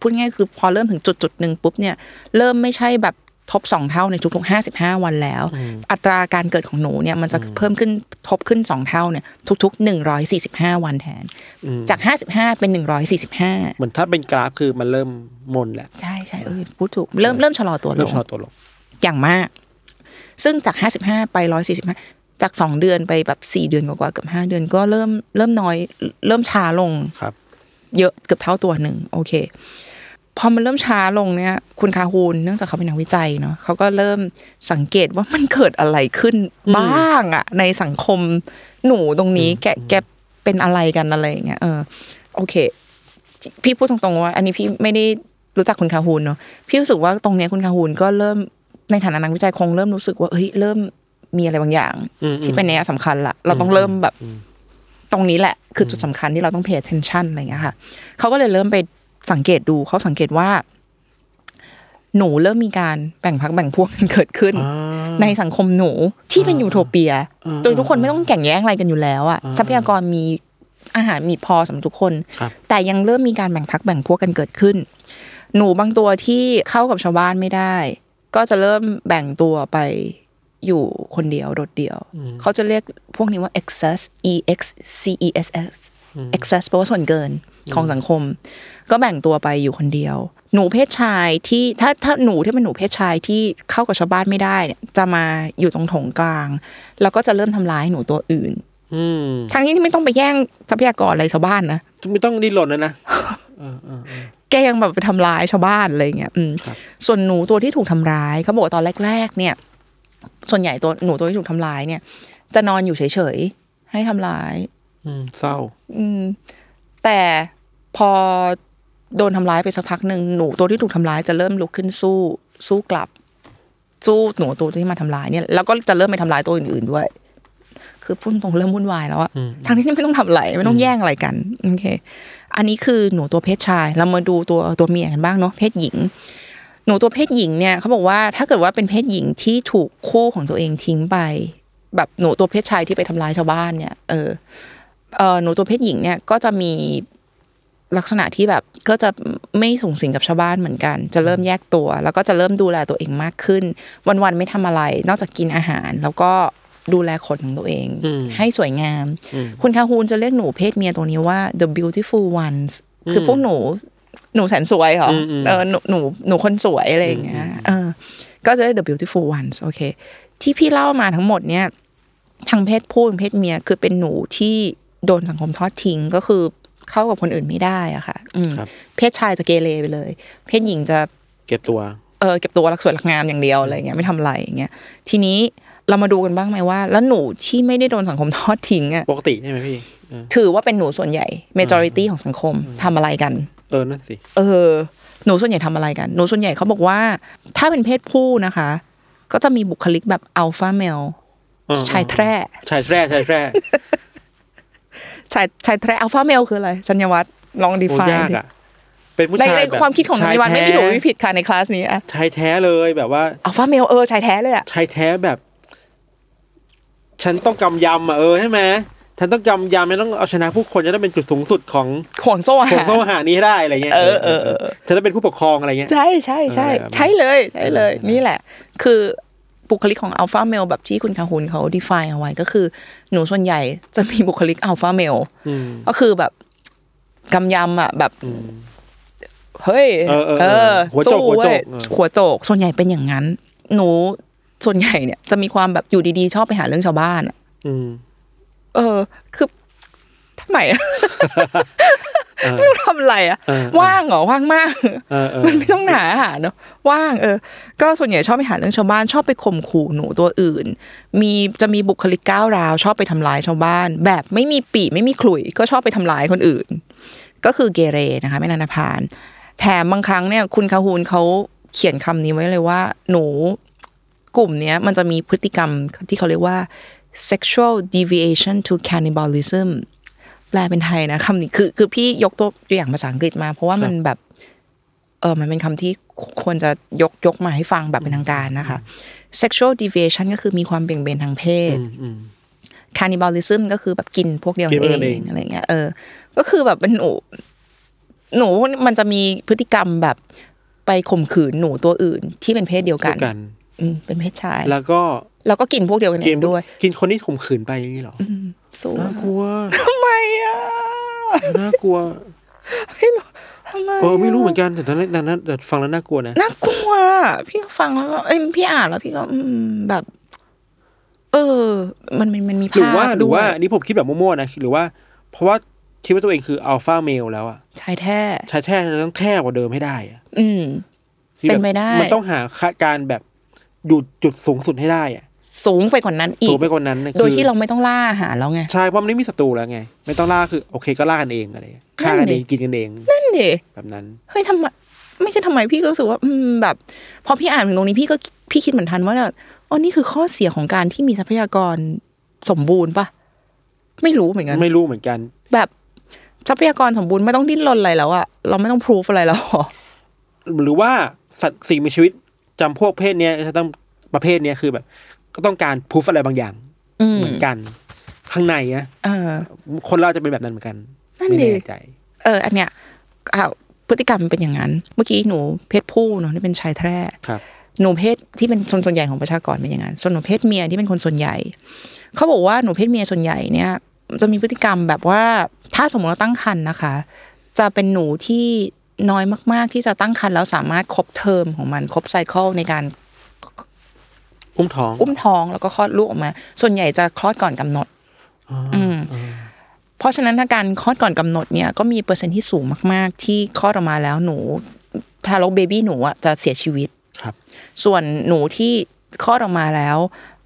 พูดง่ายๆคือพอเริ่มถึงจุดจุดๆหนึ่งปุ๊บเนี่ย เริ่มไม่ใช่แบบ ทบสองเท่าในทุกๆห้าสิบห้าวันแล้ว อัตราการเกิดของหนูเนี่ยมันจะเพิ่มขึ้นทบขึ้นสองเท่าเนี่ยทุกๆหนึ่งร้อยสี่สิบห้าวันแทน จากห้าสิบห้าเป็นหนึ่งร้อยสี่สิบห้าเหมือนถ้าเป็นกราฟคือมันเริ่มมนแหละใช่ใช่เออพูดถูกเริ่มเริ่มชะลอตัวลเริ่มงชะลอตัวลงอย่างมาก ซึ่งจาก 55 ไป 145 จาก 2 เดือนไปแบบ 4 เดือนกว่าๆเกือบ5 เดือนก็เริ่มเริ่มน้อย เริ่มช้าลงครับ เยอะเกือบเท่าตัวหนึ่งโอเค พอมันเริ่มช้าลงเนี่ย คุณคาฮูนเนื่องจากเขาเป็นนักวิจัยเนาะเขาก็เริ่มสังเกตว่ามันเกิดอะไรขึ้นบ้างอะในสังคมหนูตรงนี้แกแกเป็นอะไรกันอะไรอย่างเงี้ยเออโอเค พี่พูดตรงๆว่า อันนี้พี่ไม่ได้รู้จักคุณคาฮูนเนาะพี่รู้สึกว่าตรงเนี้ยคุณคาฮูนก็เริ่มในฐานะนักวิจัยคงเริ่มรู้สึกว่าเฮ้ยเริ่มมีอะไรบางอย่างอืมที่เป็นเนี้ยสำคัญละเราต้องเริ่มแบบ ตรงนี้แหละ คือจุดสำคัญที่เราต้อง pay attention อะไรอย่างเงี้ยค่ะเขาก็เลยเริ่มไป สังเกตดูเขาสังเกตว่า หนูเริ่มมีการแบ่งพักแบ่งพวกกันเกิดขึ้น ในสังคมหนูที่เป็นยูโทเปียโดยทุกคนไม่ต้องแข่งแย่งอะไรกันอยู่แล้วอะทรัพยากรมีอาหารมีพอสำหรับทุกคนครับแต่ยังเริ่มมีการแบ่งพักแบ่งพวกกันเกิดขึ้น หนูบางตัวที่เข้ากับชาวบ้านไม่ได้ ก็จะเริ่มแบ่งตัวไปอยู่คนเดียวโดดเดี่ยว เขาจะเรียกพวกนี้ว่า excess e x c e s s excess แปลว่าส่วนเกิน ของสังคม ก็แบ่งตัวไปอยู่คนเดียว หนูเพศชายที่ถ้าถ้าหนูที่เป็นหนูเพศชายที่เข้ากับชาวบ้านไม่ได้เนี่ยจะมาอยู่ตรงโถงกลาง แล้วก็จะเริ่มทำร้ายหนูตัวอื่นอืมทั้งนี้ที่ไม่ต้องไปแย่งทรัพยากรอะไรชาวบ้านนะไม่ต้องดิ้นรนนะนะแกยังแบบไปทำร้ายชาวบ้านอะไรเงี้ย อืมครับส่วนหนูตัวที่ถูกทำร้ายเขาบอกว่าตอนแรก ๆ เนี่ย ส่วนใหญ่ตัวหนูตัวที่ถูกทำร้ายเนี่ย จะนอนอยู่เฉยๆให้ทำร้าย อืม เศร้า อืม แต่ พอโดนทำร้ายไปสักพักหนึ่งหนูตัวที่ถูกทำร้ายจะเริ่มลุกขึ้นสู้ สู้กลับ สู้หนูตัวที่มาทำร้ายเนี่ยแล้วก็จะเริ่มไปทำร้ายตัวอื่นๆด้วย คือพูดตรงเริ่มวุ่นวายแล้วอะทั้งที่ไม่ต้องทำอะไรไม่ต้องแย่งอะไรกันโอเค อันนี้คือหนูตัวเพศชาย เรามาดูตัวตัวเมียกันบ้างเนาะเพศหญิง หนูตัวเพศหญิงเนี่ยเขาบอกว่าถ้าเกิดว่าเป็นเพศหญิงที่ถูกคู่ของตัวเองทิ้งไป แบบหนูตัวเพศชายที่ไปทำร้ายชาวบ้านเนี่ย เออเออหนูตัวเพศหญิงเนี่ยก็จะมี ลักษณะที่แบบก็จะไม่สูงสิงกับชาวบ้านเหมือนกัน จะเริ่มแยกตัว แล้วก็จะเริ่มดูแลตัวเองมากขึ้น วันๆไม่ทำอะไร นอกจากกินอาหาร แล้วก็ดูแลขนของตัวเอง ให้สวยงาม คุณคาฮูนจะเรียกหนูเพศเมียตัวนี้ว่า the beautiful ones คือพวกหนูหนูแสนสวยเหรออเออหนูหนูหนูคนสวยอะไรอย่างเงี้ยเออก็จะได้ the beautiful ones โอเค ที่พี่เล่ามาทั้งหมดเนี่ยทั้งเพศผู้ทั้งเพศเมียคือเป็นหนูที่โดนสังคมทอดทิ้งก็คือ เข้ากับคนอื่นไม่ได้อะค่ะอืมครับเพศชายจะเกเรไปเลย เพศหญิงจะเก็บตัวเออเก็บตัวรักสวยรักงามอย่างเดียวอะไรเงี้ยไม่ทำอะไรอย่างเงี้ยทีนี้เรามาดูกันบ้างไหมว่า แล้วหนูที่ไม่ได้โดนสังคมทอดทิ้งอะปกติใช่ไหมพี่เออถือว่าเป็นหนูส่วนใหญ่ majority ของสังคมทำอะไรกัน เออนั่นสิเออ หนูส่วนใหญ่ทำอะไรกัน หนูส่วนใหญ่เขาบอกว่า ถ้าเป็นเพศผู้นะคะ ก็จะมีบุคลิกแบบ alpha male เออชายแทร่ชายแทร่ชายแทร่ ชายชายแทร่ alpha male คืออะไรสัญญวัฒน์ลอง define โอ้ยากอะเป็นผู้ในชายในแบบความคิดของสัญญวัฒน์ไม่มีถูกชายไม่แท้ผิดค่ะในคลาสนี้อะชายแท้เลยแบบว่า alpha male เออชายแท้เลยอะชายแท้แบบ ฉันต้องกำยำอะเออใช่ไหมฉันต้องกำยำฉันต้องเอาชนะผู้คนจะต้องเป็นจุดสูงสุดของห่วงโซ่อาหารของโซ่อาหารนี้ให้ได้อะไรเงี้ยเออเออเออฉันต้องเป็นผู้ปกครองอะไรเงี้ยใช่ใช่ใช่เออใช่เลยใช่เลยเออนี่แหละ คือ บุคลิกของ alpha male แบบที่คุณคาฮุนเขา define เอาไว้ก็คือ หนูส่วนใหญ่จะมีบุคลิก alpha male อืมก็คือแบบกำยำอะแบบอืมเฮ้ยเออเออเออหัวโจกสู้หัวโจกเว้ยเออหัวโจกส่วนใหญ่เป็นอย่างนั้น หนูส่วนใหญ่เนี่ยจะมีความแบบอยู่ดีๆ ชอบไปหาเรื่องชาวบ้านอะอืมเออ คือทำไมอะเออ ไม่ต้องทำอะไรอะเออว่างเหรอว่างมากเออเออมันไม่ต้องหนาหาเนอะว่างเออ ก็ส่วนใหญ่ชอบไปหาเรื่องชาวบ้านชอบไปข่มขู่หนูตัวอื่น มีจะมีบุคลิกก้าวร้าว ชอบไปทำร้ายชาวบ้าน แบบไม่มีปีไม่มีขลุ่ยก็ชอบไปทำร้ายคนอื่น ก็คือเกเรนะคะไม่นานาพาน แถมบางครั้งเนี่ย คุณคาฮูนเขาเขียนคำนี้ไว้เลยว่า หนูกลุ่มเนี้ยมันจะมีพฤติกรรมที่เขาเรียกว่า sexual deviation to cannibalism แปลเป็นไทยนะคำนี้คือคือพี่ยกตัวอย่างภาษาอังกฤษมา เพราะว่ามันแบบเออมันเป็นคำที่ควรจะยกยกมาให้ฟังแบบเป็นทางการนะคะ sexual deviation ก็คือมีความเบี่ยงเบนทางเพศอืมอืม cannibalism ก็คือแบบกินพวกเดียวกินพวกเอเดียวเองงอะไรเงี้ยเออ ก็คือแบบเป็นหนูหนูมันจะมีพฤติกรรมแบบไปข่มขืนหนูตัวอื่นที่เป็นเพศเดียวกัเท่านกันอืมเป็นเพศชาย แล้วก็แล้วก็กินพวกเดียวกันเอกินงด้วย กินคนที่ข่มขืนไปอย่างนี้เหรอ สู้น่ากลัวทำไมอะน่ากลัวไม่รู้ทำไมเออไม่รู้เหมือนกันแต่ตอนนั้นตอนนั้นแต่ฟังแล้วน่ากลัวนะน่ากลัว พี่ฟังแล้วก็เอ้ยพี่อ่านแล้วพี่ก็อืมแบบ เออ มันมันมันมีหรือภาพว่าหรือว่าด้วยอันนี้ผมคิดแบบมั่วๆนะหรือว่า เพราะว่าคิดว่าตัวเองคือ alpha male แล้วอะชายแท้ชายแท้จะต้องแท้กว่าเดิมให้ได้อะอืมที่แบบเป็นไปได้ มันต้องหาการแบบอยู่จุดสูงสุดให้ได้อะ สูงไปกว่านั้นอีกสูงไปกว่านั้นนะโดยคือที่เราไม่ต้องล่าอาหารแล้วไงใช่เพราะมันไม่มีศัตรูแล้วไง ไม่ต้องล่าคือ โอเคก็ล่ากันเองอะไรฆ่ากันเองนั่นดิกินกันเองนั่นดิแบบนั้นเฮ้ยทำไมไม่ใช่ทำไมพี่ก็รู้สึกว่าอืมแบบ พอพี่อ่านถึงตรงนี้พี่ก็พี่คิดเหมือนทันว่าแบบอ๋อนี่คือข้อเสียของการที่มีทรัพยากรสมบูรณ์ปะไม่รู้เหมือนกันไม่รู้เหมือนกัน แบบทรัพยากรสมบูรณ์ไม่ต้องดิ้นรนอะไรแล้วอะเราไม่ต้องพิสูจอะไรแล้วอะหรือว่าสัตว์สิ่งมีชีวิตจำพวกเพศเนี้ยจะต้องประเภทเนี้ยคือแบบ ก็ต้องการพูฟอะไรบางอย่างอืมเหมือนกัน ข้างในนะเออคนเราจะเป็นแบบนั้นเหมือนกันนั่นไม่ดิแน่ใจ เออ อันเนี้ยอ้าวพฤติกรรมมันเป็นอย่างนั้น เมื่อกี้หนูเพศผู้เนาะที่เป็นชายแท้ครับหนูเพศที่เป็นส่วนส่วนใหญ่ของประชากรเป็นอย่างนั้น ส่วนหนูเพศเมียที่เป็นคนส่วนใหญ่ เขาบอกว่าหนูเพศเมียส่วนใหญ่เนี่ย จะมีพฤติกรรมแบบว่า ถ้าสมมติเราตั้งครรภ์นะคะ จะเป็นหนูที่น้อยมาก ๆ ที่จะตั้งครรภ์แล้วสามารถครบเทอมของมันครบไซเคิลในการ อุ้มท้อง อุ้มท้องแล้วก็คลอดลูกออกมา ส่วนใหญ่จะคลอดก่อนกำหนดอืมเพราะฉะนั้นถ้าการคลอดก่อนกำหนดเนี่ยก็มีเปอร์เซ็นต์ที่สูงมาก ๆ ที่คลอดออกมาแล้วหนูทารกเบบี้หนูอะจะเสียชีวิตครับ ส่วนหนูที่คลอดออกมาแล้ว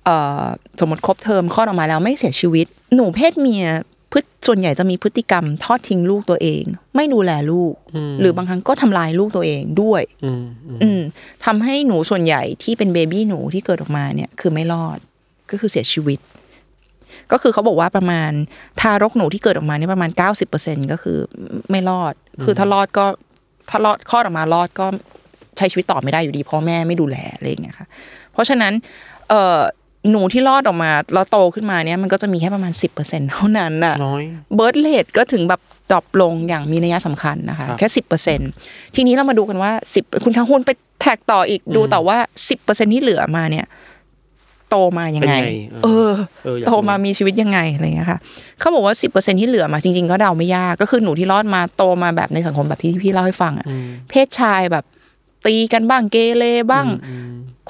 เอ่อสมมติครบเทอมคลอดออกมาแล้วไม่เสียชีวิต หนูเพศเมีย พฤติส่วนใหญ่จะมีพฤติกรรมทอดทิ้งลูกตัวเอง ไม่ดูแลลูก หรือบางครั้งก็ทำลายลูกตัวเองด้วย อืมอืมอืมทำให้หนูส่วนใหญ่ที่เป็นเบบี้หนูที่เกิดออกมาเนี่ยคือไม่รอดก็คือเสียชีวิต ก็คือเขาบอกว่าประมาณทารกหนูที่เกิดออกมาเนี่ยประมาณเก้าสิบเปอร์เซ็นก็คือไม่รอด คือถ้ารอดก็ถ้ารอดคลอดออกมารอดก็ใช้ชีวิตต่อไม่ได้อยู่ดีพ่อแม่ไม่ดูแลอะไรอย่างเงี้ยค่ะ เพราะฉะนั้น เอ่อ หนูที่รอดออกมาแล้วโตขึ้นมาเนี่ยมันก็จะมีแค่ประมาณ 10%เท่านั้นน่ะน้อย birth rate ก็ถึงแบบ drop ลงอย่างมีนัยสำคัญนะคะครับแค่สิบเปอร์เซ็นทีนี้เรามาดูกันว่าสิบคุณทั้งหุ้นไปแท็กต่ออีกดูแต่ว่าสิบเปอร์เซ็นที่เหลือมาเนี่ย โตมายังไงเป็นไงเออเอออยากรู้โตมามีชีวิตยังไงอะไรอย่างเงี้ยค่ะเขาบอกว่าสิบเปอร์เซ็นที่เหลือมาจริง ๆ ก็เดาไม่ยากก็คือหนูที่รอดมาโตมาแบบในสังคมแบบที่พี่เล่าให้ฟังอะเพศชายแบบตีกันบ้างเกเรบ้าง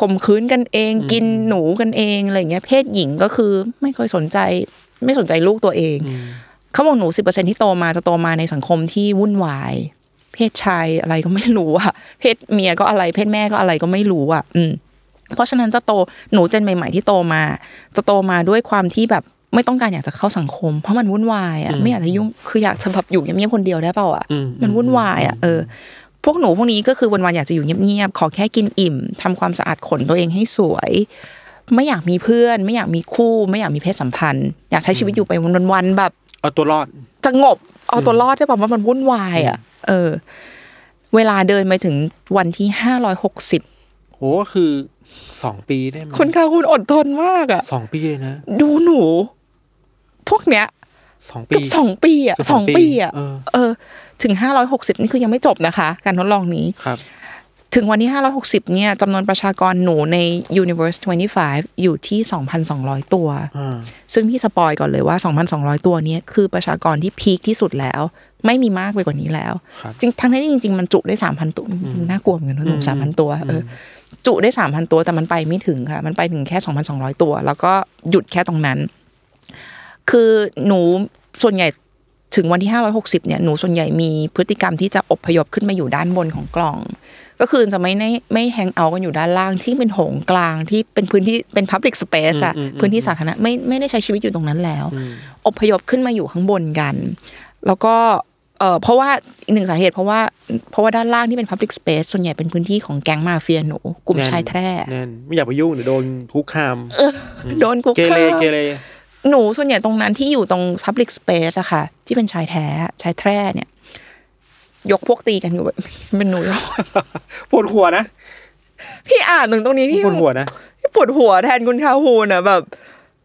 ข่มขืนกันเอง กินหนูกันเองอะไรอย่างเงี้ย เพศหญิงก็คือไม่ค่อยสนใจ ไม่สนใจลูกตัวเอง เขาบอกหนูสิบเปอร์เซ็นที่โตมาจะโตมาในสังคมที่วุ่นวาย เพศชายอะไรก็ไม่รู้อะเพศเมียก็อะไร เพศแม่ก็อะไรก็ไม่รู้อะอืม เพราะฉะนั้นจะโตหนูเจนใหม่ ๆ ที่โตมา จะโตมาด้วยความที่แบบไม่ต้องการอยากจะเข้าสังคม เพราะมันวุ่นวายอะไม่อยากจะยุ่งคืออยากจะแบบอยู่เงียบๆคนเดียวได้เปล่าอะอืมมันวุ่นวายอะเออ พวกหนูพวกนี้ก็คือวันๆอยากจะอยู่เงียบๆขอแค่กินอิ่มทำความสะอาดขนตัวเองให้สวย ไม่อยากมีเพื่อน ไม่อยากมีคู่ ไม่อยากมีเพศสัมพันธ์ อยากใช้ชีวิตอยู่ไปวันๆแบบเอาตัวรอดสงบเอาตัวรอดได้ป่ะว่ามันวุ่นวายอะ เออ เวลาเดินไปถึงวันที่ห้าร้อยหกสิบโหก็คือสองปีได้ไหมคุณค่ะคุณอดทนมากอะสองปีเลยนะ ดูหนู พวกเนี้ยสองปีเกับสองปีอะเกือบสสอองงปีปีอะเออเออ ถึงห้าร้อยหกสิบนี่คือยังไม่จบนะคะ การทดลองนี้ครับถึงวันที่ 560 เนี่ยจำนวนประชากรหนูใน Universe 25 อยู่ที่ 2,200 ตัวอ่าซึ่งพี่สปอยก่อนเลยว่า 2,200 ตัวเนี้คือประชากรที่พีคที่สุดแล้ว ไม่มีมากไปกว่านี้แล้วครับจริงทั้งที่จริง ๆ มันจุได้ 3,000 ตัว น่ากลัวเหมือนกันนะหนู3,000 ตัวเออจุได้ 3,000 ตัวแต่มันไปไม่ถึงค่ะ มันไปถึงแค่ 2,200 ตัว แล้วก็หยุดแค่ตรงนั้น คือหนูส่วนใหญ่ ถึงวันที่ 560เนี่ยหนูส่วนใหญ่มีพฤติกรรมที่จะอพยพขึ้นมาอยู่ด้านบนของกล่อง ก็คือจะไม่ได้ไม่แฮงเอาท์กันอยู่ด้านล่างที่เป็นโถงกลางที่เป็นพื้นที่เป็น Public Space อะพื้นที่สาธารณะไม่ไม่ได้ใช้ชีวิตอยู่ตรงนั้นแล้วอพยพขึ้นมาอยู่ข้างบนกัน แล้วก็เอ่อเพราะว่าอีกหนึ่งสาเหตุเพราะว่าเพราะว่าด้านล่างที่เป็น Public Space ส่วนใหญ่เป็นพื้นที่ของแก๊งมาเฟียหนูกลุ่มชายแท้แน่นไม่อยากไปยุ่งเดี๋ยวโดนคุกคามโดนคุกเกเรคามเกเร หนูส่วนใหญ่ตรงนั้นที่อยู่ตรง Public Space อะค่ะ ที่เป็นชายแท้ชายแท้เนี่ย ยกพวกตีกันอยู่แบบเป็นหนูปวดหัวนะพี่อ่านถึงตรงนี้พี่ปวดหัวนะพี่ปวดหัวแทนคุณคาฮูนอะแบบ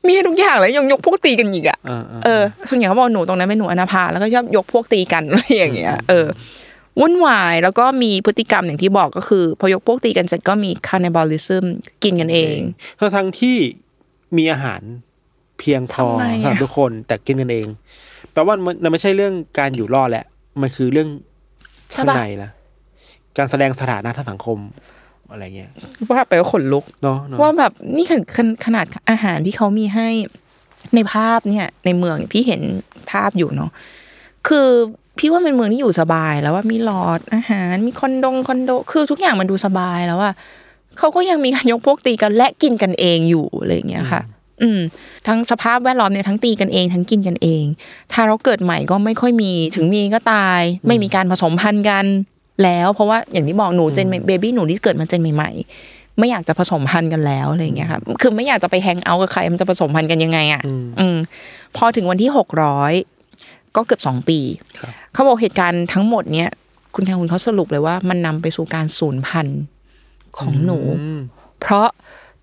มีให้ทุกอย่างเลยยังยกพวกตีกันอีกอะอ่าอ่าเออส่วนใหญ่เขาบอกหนูตรงนั้นเป็นหนูอนาภาแล้วก็ชอบยกพวกตีกันอะไรอย่างเงี้ย เออวุ่นวายแล้วก็มีพฤติกรรมอย่างที่บอกก็คือ พอยกพวกตีกันเสร็จก็มี cannibalism กินกันเองทั้งทั้งที่มีอาหาร เพียงพอทำไมอะสำหรับทุกคนแต่กินกันเองแปลว่ามันมันไม่ใช่เรื่องการอยู่รอดแหละ มันคือเรื่องใช่ข้างปะในละการแสดงสถานะทางสังคมอะไรเงี้ยว่าไปก็ขนลุกเนาะเนาะว่าแบบนี่ขนาดขนาดอาหารที่เขามีให้ในภาพเนี่ย ในเมืองเนี่ยพี่เห็นภาพอยู่เนาะคือพี่ว่าเป็นเมืองที่อยู่สบายแล้วว่ามีหลอดอาหาร มีคอนโดงคอนโด คือทุกอย่างมันดูสบายแล้วว่าเขาก็ยังมีการยกพวกตีกันและกินกันเองอยู่อะไรอย่างเงี้ยค่ะ อืมทั้งสภาพแวดล้อมเนี่ยทั้งตีกันเองทั้งกินกันเอง ถ้าเราเกิดใหม่ก็ไม่ค่อยมีถึงมีก็ตาย ไม่มีการผสมพันธุ์กัน แล้วเพราะว่าอย่างที่บอกหนูเจนเบบี้หนูที่เกิดมาเจนใหม่ๆไม่อยากจะผสมพันธุ์กันแล้วอะไรอย่างเงี้ยค่ะคือไม่อยากจะไปแฮงเอาท์กับใครมันจะผสมพันธุ์กันยังไงอะอืมพอถึงวันที่หกร้อยก็เกือบสองปีครับเขาบอกเหตุการณ์ทั้งหมดเนี้ยคุณแทนคุณเขาสรุปเลยว่ามันนำไปสู่การสูญพันธุ์ของหนูอืมเพราะ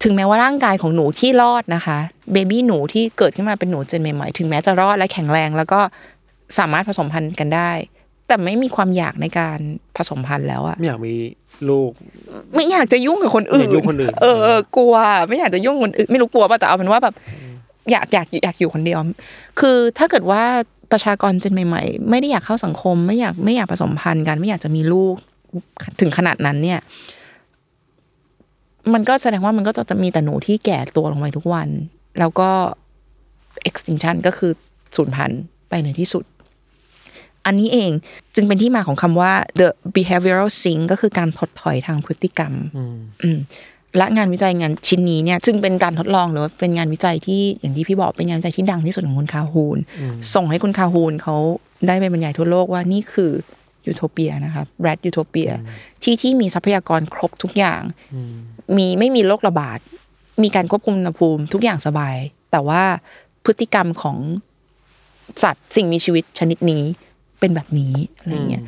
ถึงแม้ว่าร่างกายของหนูที่รอดนะคะเบบี้หนูที่เกิดขึ้นมาเป็นหนูเจนใหม่ๆถึงแม้จะรอดและแข็งแรง แล้วก็สามารถผสมพันธุ์กันได้ แต่ไม่มีความอยากในการผสมพันธุ์แล้วอะไม่อยากมีลูก ไม่อยากจะยุ่งกับคนอื่นไม่อยากยุ่งคนอื่นเออเออกลัว ไม่อยากจะยุ่งคนอื่นไม่รู้กลัวป่ะแต่เอาเป็นว่าแบบอยากอยากอยากอยู่คนเดียว คือถ้าเกิดว่าประชากรเจนใหม่ ๆ ไม่ได้อยากเข้าสังคม ไม่อยากไม่อยากผสมพันธุ์กัน ไม่อยากจะมีลูกถึงขนาดนั้นเนี่ย มันก็แสดงว่ามันก็จะจะมีแต่หนูที่แก่ตัวลงไปทุกวัน แล้วก็ extinction ก็คือสูญพันธุ์ไปในที่สุด อันนี้เองจึงเป็นที่มาของคำว่า the behavioral sink ก็คือการถดถอยทางพฤติกรรมอืมและงานวิจัยงานชิ้นนี้เนี่ยจึงเป็นการทดลองหรือว่าเป็นงานวิจัยที่อย่างที่พี่บอกเป็นงานวิจัยที่ดังที่สุดของคุณคาฮูนส่งให้คุณคาฮูนเขาได้ไปบรรยายทั่วโลกว่านี่คือยูโทเปียนะครับแรดยูโทเปียที่ที่มีทรัพยากรครบทุกอย่าง มีไม่มีโรคระบาด มีการควบคุมอุณหภูมิทุกอย่างสบาย แต่ว่าพฤติกรรมของสัตว์สิ่งมีชีวิตชนิดนี้เป็นแบบนี้อะไรเงี้ย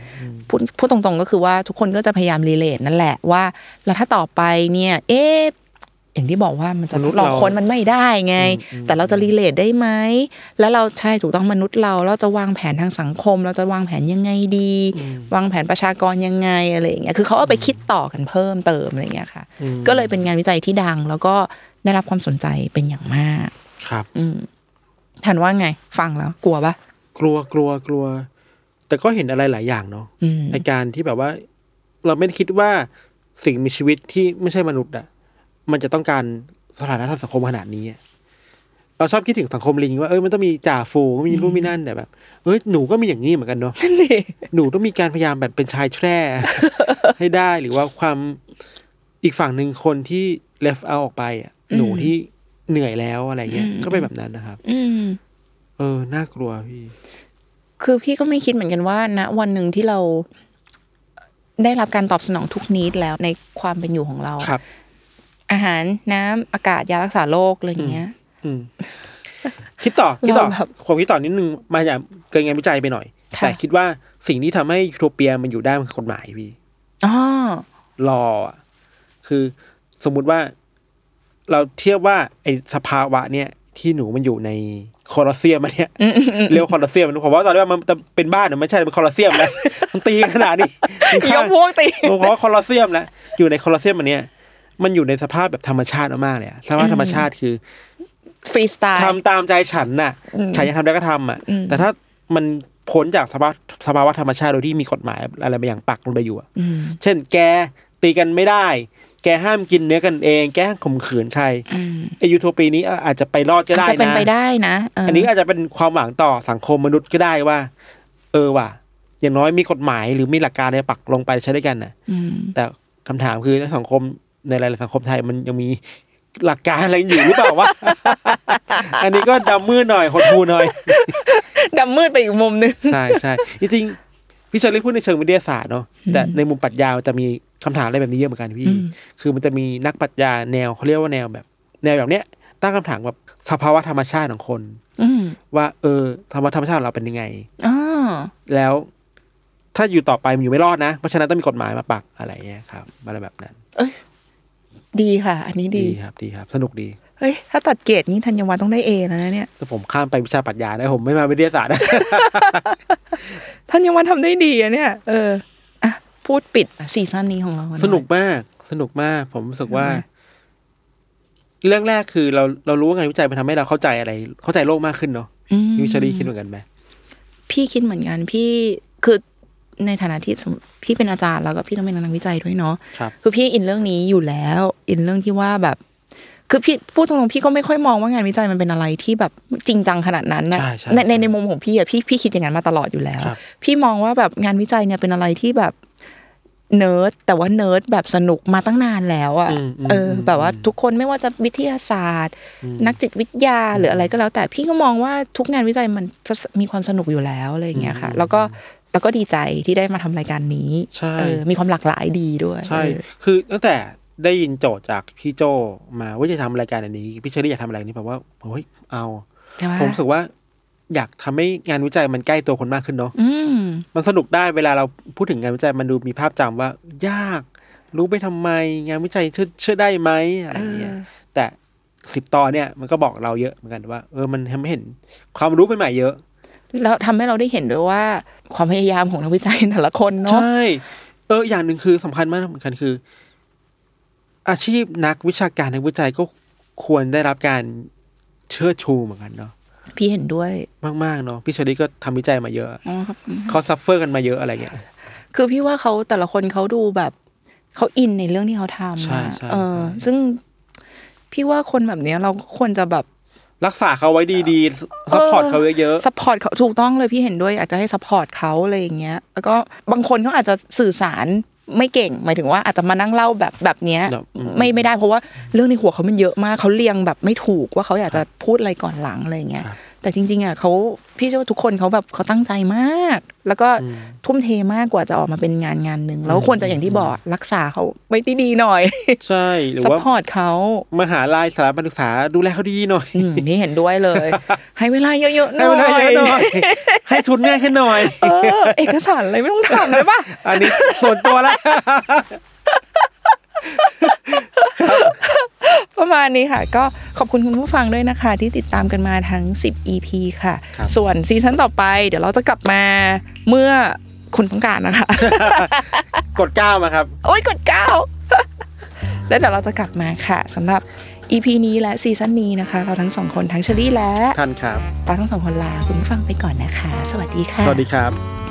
พูดพูดตรงๆก็คือว่าทุกคนก็จะพยายาม relate นั่นแหละว่า แล้วถ้าต่อไปเนี่ย เอ๊ะ อย่างที่บอกว่ามันจะทดลองมนุษย์เราคนมันไม่ได้ไง แต่เราจะรีเลทได้ไหม แล้วเราใช่ถูกต้องมนุษย์เรา เราจะวางแผนทางสังคม เราจะวางแผนยังไงดี วางแผนประชากรยังไงอะไรอย่างเงี้ยคือเขาเอาไปคิดต่อกันเพิ่มเติมอะไรอย่างเงี้ยค่ะ ก็เลยเป็นงานวิจัยที่ดัง แล้วก็ได้รับความสนใจเป็นอย่างมาก ครับ อืมทันว่าไง ฟังแล้ว กลัวปะกลัวกลัวกลัว แต่ก็เห็นอะไรหลายอย่างเนาะอืมในการที่แบบว่า เราไม่ได้คิดว่าสิ่งมีชีวิตที่ไม่ใช่มนุษย์อะ มันจะต้องการสถานะทางสังคมขนาดนี้อะเราชอบคิดถึงสังคมลิงว่าเออมันต้องมีจ่าฝูงมีนู่นมีนั่นแต่แบบเอ้ยหนูก็มีอย่างนี้เหมือนกันเนาะนั่นดิหนูต้องมีการพยายามแบบเป็นชายแทร่ให้ได้หรือว่าความอีกฝั่งหนึ่งคนที่ left out ออกไปอะหนูที่เหนื่อยแล้วอะไรเงี้ยก็เป็นแบบนั้นนะครับ อืมเออ น่ากลัวพี่ คือพี่ก็ไม่คิดเหมือนกันว่าณวันหนึ่งที่เราได้รับการตอบสนองทุกนิดแล้วในความเป็นอยู่ของเราครับ อาหารน้ำอากาศยารักษาโรคอะไรอย่างเงี้ยอืมคิดต่อคิดต่อเราแบบผมคิดต่อนิดนึงมาจากเกินงานวิจัยไปหน่อยค่ะแต่คิดว่าสิ่งที่ทำให้ยูโทเปียมันอยู่ได้มันคือกฎหมายพี่อ๋อรออะคือสมมุติว่า เราเทียบว่าไอสภาวะเนี่ยที่หนูมันอยู่ในคอลอสเซียมอันเนี่ยเรียกว่าคอลอสเซียมผมว่าตอนแรกมันจะเป็นบ้านนะไม่ใช่เป็นคอลอสเซียมแล้วมันตีกันขนาดนี้มันยฆ่ากพวกตีผมว่าคอลอสเซียมแล้วอยู่ในคอลอสเซียมอันเนี้ย มันอยู่ในสภาพแบบธรรมชาติมากๆเลยอะสภาพธรรมชาติคือฟรีสไตล์ทำตามใจฉันน่ะอืมฉันจะทำได้ก็ทำอะอืมแต่ถ้ามันพ้นจากสภาพสภาวะธรรมชาติโดยที่มีกฎหมายอะไรบางอย่างปักลงไปอยู่อะอืมเช่น แกตีกันไม่ได้ แกห้ามกินเนื้อกันเอง แกห้ามข่มขืนใครอืมไอยูโทปีนี้อาจจะไปรอดก็อาจได้จะเป็นได้นะไปได้นะเอันนี้อาจจะเป็นความหวังต่อสังคมมนุษย์ก็ได้ว่า เออว่ะ อย่างน้อยมีกฎหมายหรือมีหลักการอะไรปักลงไปใช้ด้วยกันน่ะอืมแต่คำถามคือในสังคม ในหลายๆสังคมไทยมันยังมีหลักการอะไรอยู่หรือเปล่าวะ อันนี้ก็ดำมืดหน่อยหดหูหน่อยดำมืดไปอีกมุมนึง ใช่ใช่จริงๆพี่เชอรี่พูดในเชิงวิทยาศาสตร์เนาะแต่ในมุมปรัชญามันจะมีคำถามอะไรแบบนี้เยอะเหมือนกันพี่อืมคือมันจะมีนักปรัชญาแนวเขาเรียกว่าแนวแบบ แนวแบบเนี้ย ตั้งคำถามแบบสภาวะธรรมชาติของคนอืมว่าเออธรรมธรรมชาติของเราเป็นยังไงอ๋อแล้วถ้าอยู่ต่อไปมันอยู่ไม่รอดนะ เพราะฉะนั้นต้องมีกฎหมายมาปักอะไรเงี้ยครับอะไรแบบนั้น ดีค่ะ อันนี้ดีดีครับดีครับ สนุกดีเฮ้ยถ้าตัดเกรดนี้ธัญวัฒน์ต้องได้เอแล้วนะเนี่ยแต่ผมข้ามไปวิชาปรัชญาได้ผมไม่มาวิทยาศาสตร์นะธัญวัฒน์ทำได้ดีอะเนี่ย เอออะพูดปิดซีซั่นนี้ของเราหอยสนุกมาก สนุกมาก ผมรู้สึกว่าทำไมเรื่องแรกคือเราเรารู้ว่างานวิจัยมันทำให้เราเข้าใจอะไร เข้าใจโลกมากขึ้นเนาะอืมวิชารีคิดเหมือนกันไหม พี่คิดเหมือนกันพี่คือ ในฐานะที่สมมุติพี่เป็นอาจารย์แล้วก็พี่ต้องเป็นนักวิจัยด้วยเนาะครับคือพี่อินเรื่องนี้อยู่แล้ว อินเรื่องที่ว่าแบบ คือพี่พูดตรงๆพี่ก็ไม่ค่อยมองว่างานวิจัยมันเป็นอะไรที่แบบจริงจังขนาดนั้นนะใช่ใช่ในในใช่ในมุมของพี่อะพี่พี่คิดอย่างนั้นมาตลอดอยู่แล้วครับพี่มองว่าแบบงานวิจัยเนี่ยเป็นอะไรที่แบบเนิร์ดแต่ว่าเนิร์ดแบบสนุกมาตั้งนานแล้วอะอืมอืมเอออมแบบว่าทุกคนไม่ว่าจะวิทยาศาสตร์ นักจิตวิทยาหรืออะไรก็แล้ว แต่พี่ก็มองว่าทุกงานวิจัยมันจะมีความสนุกอยู่แล้วอะไรอย่างเงี้ยค่ะ แล้วก็ แล้วก็ดีใจที่ได้มาทำรายการนี้ใช่เออมีความหลากหลายดีด้วยใช่เออคือตั้งแต่ได้ยินโจทย์จากพี่โจมาว่าจะทำรายการอันนี้ พี่เชอรี่อยากทำอะไรนี่แบบว่าเฮ้ยเอาใช่ไหมผมรู้สึกว่าอยากทำให้งานวิจัยมันใกล้ตัวคนมากขึ้นเนาะอืมมันสนุกได้เวลาเราพูดถึงงานวิจัยมันดูมีภาพจำว่า ยาก รู้ไปทำไม งานวิจัยเชื่อเชื่อได้ไหมอะไรอย่างเงี้ยเออแต่สิบตอนเนี่ยมันก็บอกเราเยอะเหมือนกันว่า เออมันทำให้เห็นความรู้ใหม่ๆเยอะ แล้วทำให้เราได้เห็นด้วยว่า ความพยายามของนักวิจัยแต่ละคนเนาะใช่เอออย่างหนึ่งคือสำคัญมากเหมือนกันคือ อาชีพนักวิชาการนักวิจัยก็ควรได้รับการเชิดชูเหมือนกันเนาะพี่เห็นด้วยมากๆเนาะพี่ชลิดก็ทำวิจัยมาเยอะอ๋อครับเขา suffer กันมาเยอะอะไรเงี้ยคือพี่ว่าเขาแต่ละคนเขาดูแบบเขา in ในเรื่องที่เขาทำใช่อะใช่เออใช่ซึ่งพี่ว่าคนแบบเนี้ยเราควรจะแบบ รักษาเขาไว้ดีๆ support เขาเยอะซั support เขาถูกต้องเลยพี่เห็นด้วยอยากจะให้ support เขาอะไรอย่างเงี้ย แล้วก็บางคนเขาอาจจะสื่อสารไม่เก่ง หมายถึงว่าอาจจะมานั่งเล่าแบบแบบเนี้ยแบบอืมไม่ไม่ได้เพราะว่าเรื่องในหัวเขามันเยอะมากเขาเรียงแบบไม่ถูกว่าเขาอยากจะพูดอะไรก่อนหลังอะไรอย่างเงี้ย แต่จริง ๆอะเขาพี่เชื่อว่าทุกคนเขาแบบเขาตั้งใจมาก แล้วก็ทุ่มเทมากกว่าจะออกมาเป็นงานงานหนึ่งแล้วควรจะอย่างที่บอกรักษาเขาไว้ดีๆหน่อย ใช่หรือซัพว่าพอร์ตเขามหาลัยสถาบันศึกษาดูแลเขาดีหน่อยอืมนี่เห็นด้วยเลย ให้เวลาเยอะๆหน่ให้อยเวลาเยอะหน่อยให้ทุนง่ายขึ้นหน่อยเออเอกสารอะไรไม่ต้องทำเลยป่ะอันนี้ส่วนตัวละ ประมาณนี้ค่ะ ก็ขอบคุณคุณผู้ฟังด้วยนะคะ ที่ติดตามกันมาทั้ง 10 EP ค่ะ ครับ ส่วนซีซั่นต่อไป เดี๋ยวเราจะกลับมาเมื่อคุณต้องการนะคะ กดก้าวมาครับ โอ้ยกดเก้า แล้วเดี๋ยวเราจะกลับมาค่ะสำหรับ EP นี้และซีซั่นนี้นะคะ เราทั้งสองคนทั้งเชอรี่และท่านครับ ปาทั้งสองคนลาคุณผู้ฟังไปก่อนนะคะ สวัสดีค่ะ สวัสดีครับ